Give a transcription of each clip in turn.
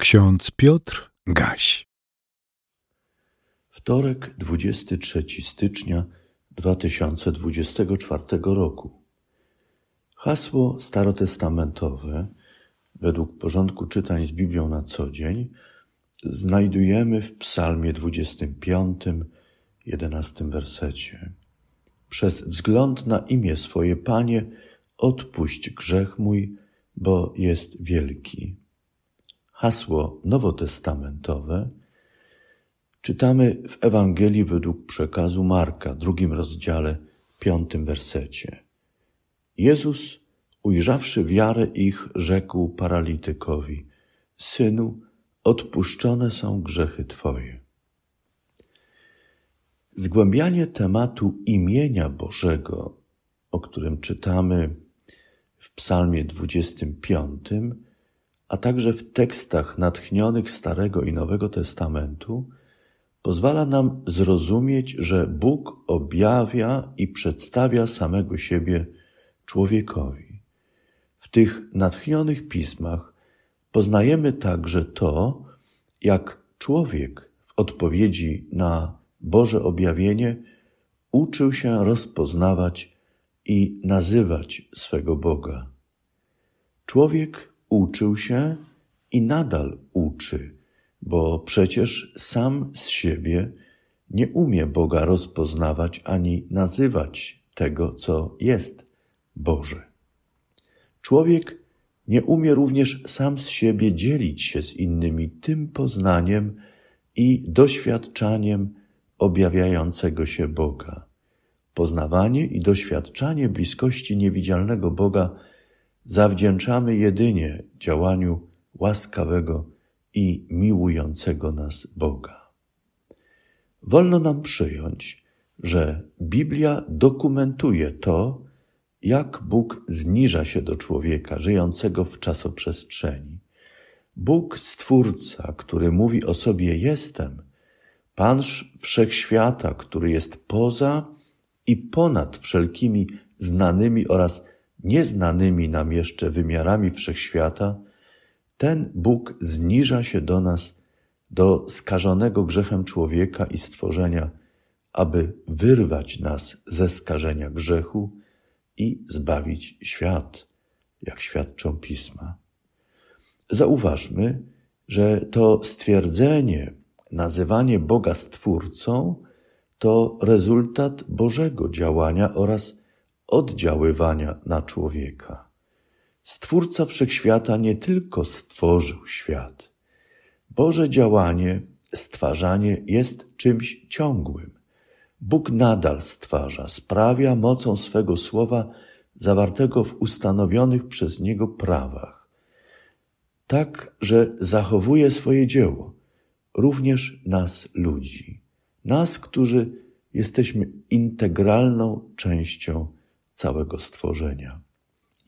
Ksiądz Piotr Gaś. Wtorek, 23 stycznia 2024 roku. Hasło starotestamentowe, według porządku czytań z Biblią na co dzień, znajdujemy w Psalmie 25, 11 wersecie. Przez wzgląd na imię swoje, Panie, odpuść grzech mój, bo jest wielki hasło nowotestamentowe czytamy w Ewangelii według przekazu Marka, drugim rozdziale, piątym wersecie. Jezus, ujrzawszy wiarę ich, rzekł paralitykowi: Synu, odpuszczone są grzechy Twoje. Zgłębianie tematu imienia Bożego, o którym czytamy w Psalmie 25, a także w tekstach natchnionych Starego i Nowego Testamentu, pozwala nam zrozumieć, że Bóg objawia i przedstawia samego siebie człowiekowi. W tych natchnionych pismach poznajemy także to, jak człowiek w odpowiedzi na Boże objawienie uczył się rozpoznawać i nazywać swego Boga. Człowiek uczył się i nadal uczy, bo przecież sam z siebie nie umie Boga rozpoznawać ani nazywać tego, co jest Boże. Człowiek nie umie również sam z siebie dzielić się z innymi tym poznaniem i doświadczaniem objawiającego się Boga. Poznawanie i doświadczanie bliskości niewidzialnego Boga zawdzięczamy jedynie działaniu łaskawego i miłującego nas Boga. Wolno nam przyjąć, że Biblia dokumentuje to, jak Bóg zniża się do człowieka żyjącego w czasoprzestrzeni. Bóg Stwórca, który mówi o sobie jestem, Pan Wszechświata, który jest poza i ponad wszelkimi znanymi oraz nieznanymi nam jeszcze wymiarami wszechświata, ten Bóg zniża się do nas, do skażonego grzechem człowieka i stworzenia, aby wyrwać nas ze skażenia grzechu i zbawić świat, jak świadczą pisma. Zauważmy, że to stwierdzenie, nazywanie Boga Stwórcą to rezultat Bożego działania oraz oddziaływania na człowieka. Stwórca wszechświata nie tylko stworzył świat. Boże działanie, stwarzanie jest czymś ciągłym. Bóg nadal stwarza, sprawia mocą swego słowa zawartego w ustanowionych przez Niego prawach. Tak, że zachowuje swoje dzieło, również nas ludzi, nas, którzy jesteśmy integralną częścią całego stworzenia.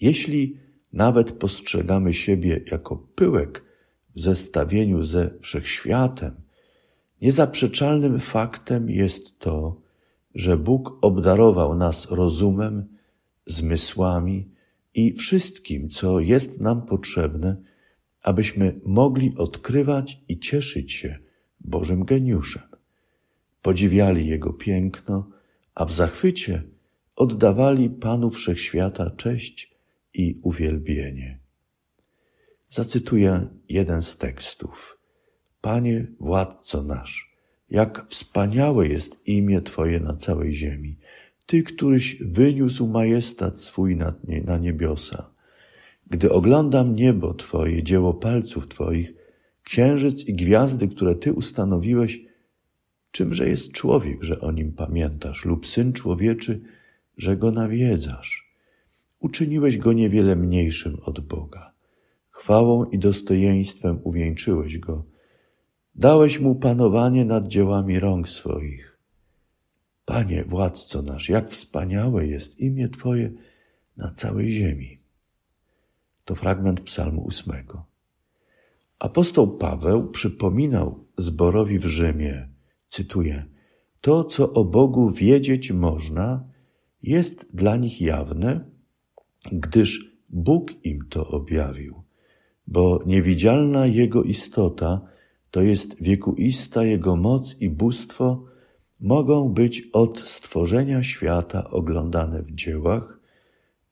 Jeśli nawet postrzegamy siebie jako pyłek w zestawieniu ze wszechświatem, niezaprzeczalnym faktem jest to, że Bóg obdarował nas rozumem, zmysłami i wszystkim, co jest nam potrzebne, abyśmy mogli odkrywać i cieszyć się Bożym geniuszem. Podziwiali Jego piękno, a w zachwycie oddawali Panu Wszechświata cześć i uwielbienie. Zacytuję jeden z tekstów. Panie, władco nasz, jak wspaniałe jest imię Twoje na całej ziemi. Ty, któryś wyniósł majestat swój na niebiosa. Gdy oglądam niebo Twoje, dzieło palców Twoich, księżyc i gwiazdy, które Ty ustanowiłeś, czymże jest człowiek, że o nim pamiętasz, lub syn człowieczy, że go nawiedzasz. Uczyniłeś go niewiele mniejszym od Boga. Chwałą i dostojeństwem uwieńczyłeś go. Dałeś mu panowanie nad dziełami rąk swoich. Panie, władco nasz, jak wspaniałe jest imię Twoje na całej ziemi. To fragment Psalmu ósmego. Apostoł Paweł przypominał zborowi w Rzymie, cytuję, to, co o Bogu wiedzieć można, jest dla nich jawne, gdyż Bóg im to objawił. bo niewidzialna Jego istota, to jest wiekuista Jego moc i bóstwo, mogą być od stworzenia świata oglądane w dziełach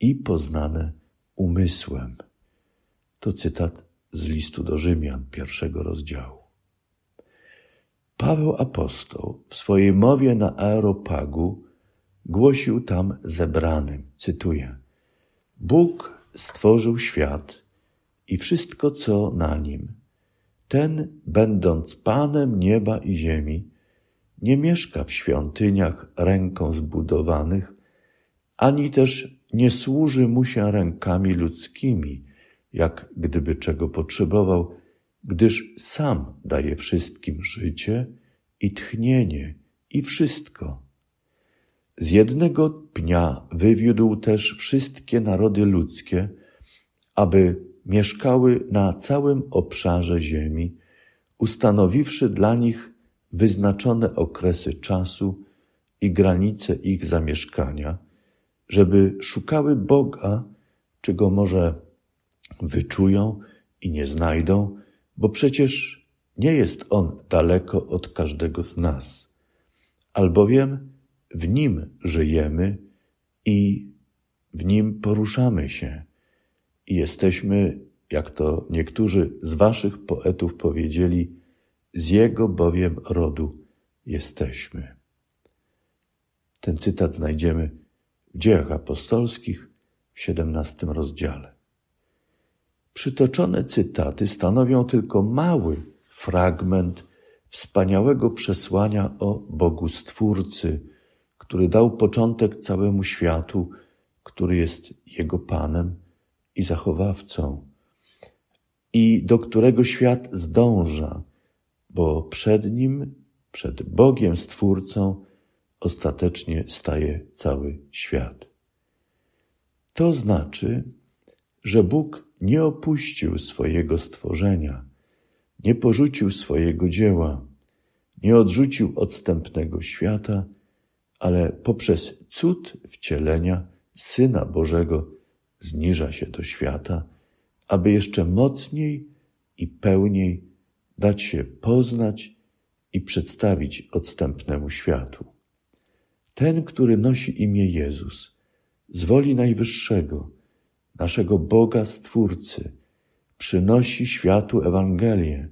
i poznane umysłem. To cytat z listu do Rzymian pierwszego rozdziału. Paweł apostoł w swojej mowie na Aeropagu głosił tam zebranym, cytuję, Bóg stworzył świat i wszystko, co na nim. Ten, będąc Panem nieba i ziemi, nie mieszka w świątyniach ręką zbudowanych, ani też nie służy mu się rękami ludzkimi, jak gdyby czego potrzebował, gdyż sam daje wszystkim życie i tchnienie i wszystko. Z jednego pnia wywiódł też wszystkie narody ludzkie, aby mieszkały na całym obszarze ziemi, ustanowiwszy dla nich wyznaczone okresy czasu i granice ich zamieszkania, żeby szukały Boga, czego może wyczują i nie znajdą, bo przecież nie jest On daleko od każdego z nas, albowiem w Nim żyjemy i w Nim poruszamy się i jesteśmy, jak to niektórzy z Waszych poetów powiedzieli, z Jego bowiem rodu jesteśmy. Ten cytat znajdziemy w Dziejach Apostolskich w XVII rozdziale. Przytoczone cytaty stanowią tylko mały fragment wspaniałego przesłania o Bogu Stwórcy, który dał początek całemu światu, który jest Jego Panem i zachowawcą, i do którego świat zdąża, bo przed Nim, przed Bogiem Stwórcą, ostatecznie staje cały świat. To znaczy, że Bóg nie opuścił swojego stworzenia, nie porzucił swojego dzieła, nie odrzucił odstępnego świata, ale poprzez cud wcielenia Syna Bożego zniża się do świata, aby jeszcze mocniej i pełniej dać się poznać i przedstawić odstępnemu światu. Ten, który nosi imię Jezus, z woli Najwyższego, naszego Boga Stwórcy, przynosi światu Ewangelię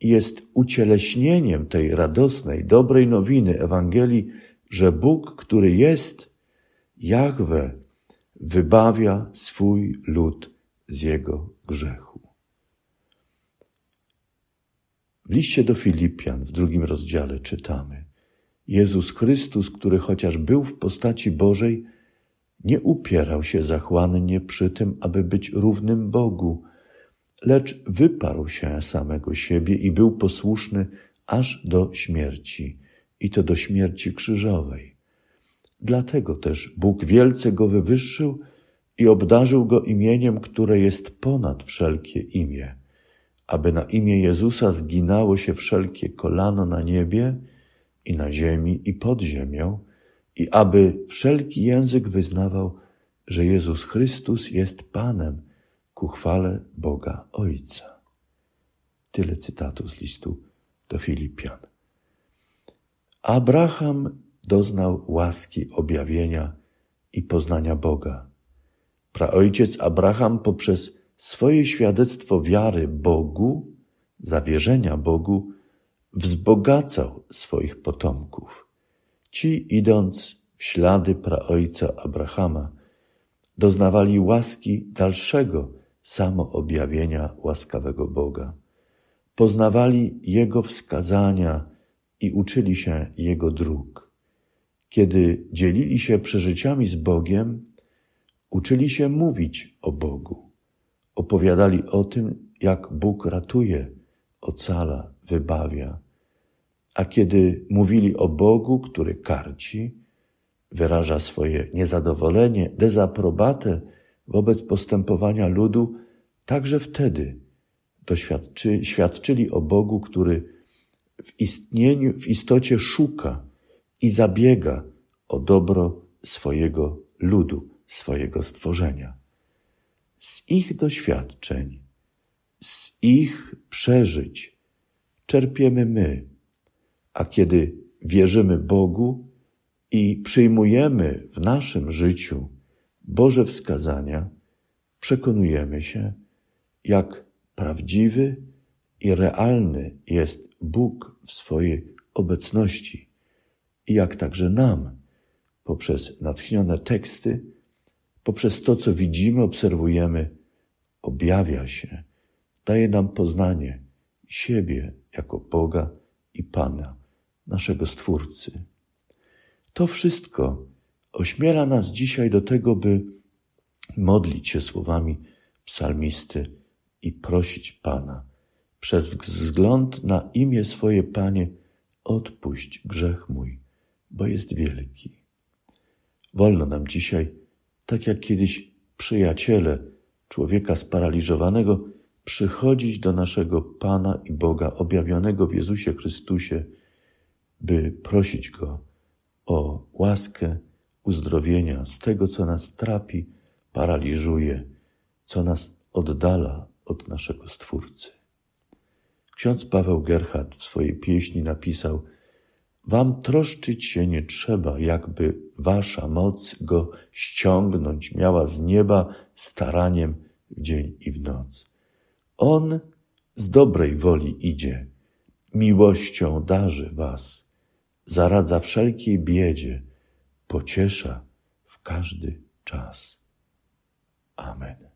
i jest ucieleśnieniem tej radosnej, dobrej nowiny Ewangelii, że Bóg, który jest Jahwe, wybawia swój lud z jego grzechu. W liście do Filipian w drugim rozdziale czytamy: Jezus Chrystus, który chociaż był w postaci Bożej, nie upierał się zachłannie przy tym, aby być równym Bogu, lecz wyparł się samego siebie i był posłuszny aż do śmierci, i to do śmierci krzyżowej. Dlatego też Bóg wielce go wywyższył i obdarzył go imieniem, które jest ponad wszelkie imię, aby na imię Jezusa zginało się wszelkie kolano na niebie i na ziemi i pod ziemią, i aby wszelki język wyznawał, że Jezus Chrystus jest Panem ku chwale Boga Ojca. Tyle cytatu z listu do Filipian. Abraham doznał łaski objawienia i poznania Boga. Praojciec Abraham poprzez swoje świadectwo wiary Bogu, zawierzenia Bogu, wzbogacał swoich potomków. Ci, idąc w ślady praojca Abrahama, doznawali łaski dalszego samoobjawienia łaskawego Boga. Poznawali Jego wskazania i uczyli się Jego dróg. Kiedy dzielili się przeżyciami z Bogiem, uczyli się mówić o Bogu. Opowiadali o tym, jak Bóg ratuje, ocala, wybawia. A kiedy mówili o Bogu, który karci, wyraża swoje niezadowolenie, dezaprobatę wobec postępowania ludu, także wtedy doświadczy, świadczyli o Bogu, który w istnieniu, w istocie szuka i zabiega o dobro swojego ludu, swojego stworzenia. Z ich doświadczeń z ich przeżyć czerpiemy my, a kiedy wierzymy Bogu i przyjmujemy w naszym życiu Boże wskazania, przekonujemy się, jak prawdziwy i realny jest Bóg w swojej obecności jak także nam, poprzez natchnione teksty, poprzez to, co widzimy, obserwujemy, objawia się, daje nam poznanie siebie jako Boga i Pana, naszego Stwórcy. To wszystko ośmiela nas dzisiaj do tego, by modlić się słowami psalmisty i prosić Pana, przez wzgląd na imię swoje, Panie, odpuść grzech mój, bo jest wielki. Wolno nam dzisiaj, tak jak kiedyś przyjaciele człowieka sparaliżowanego, przychodzić do naszego Pana i Boga objawionego w Jezusie Chrystusie, by prosić Go o łaskę uzdrowienia z tego, co nas trapi, paraliżuje, co nas oddala od naszego Stwórcy. Ksiądz Paweł Gerhard w swojej pieśni napisał: Wam troszczyć się nie trzeba, jakby wasza moc go ściągnąć miała z nieba staraniem w dzień i w noc. On z dobrej woli idzie, miłością darzy was, zaradza wszelkiej biedzie, pociesza w każdy czas. Amen.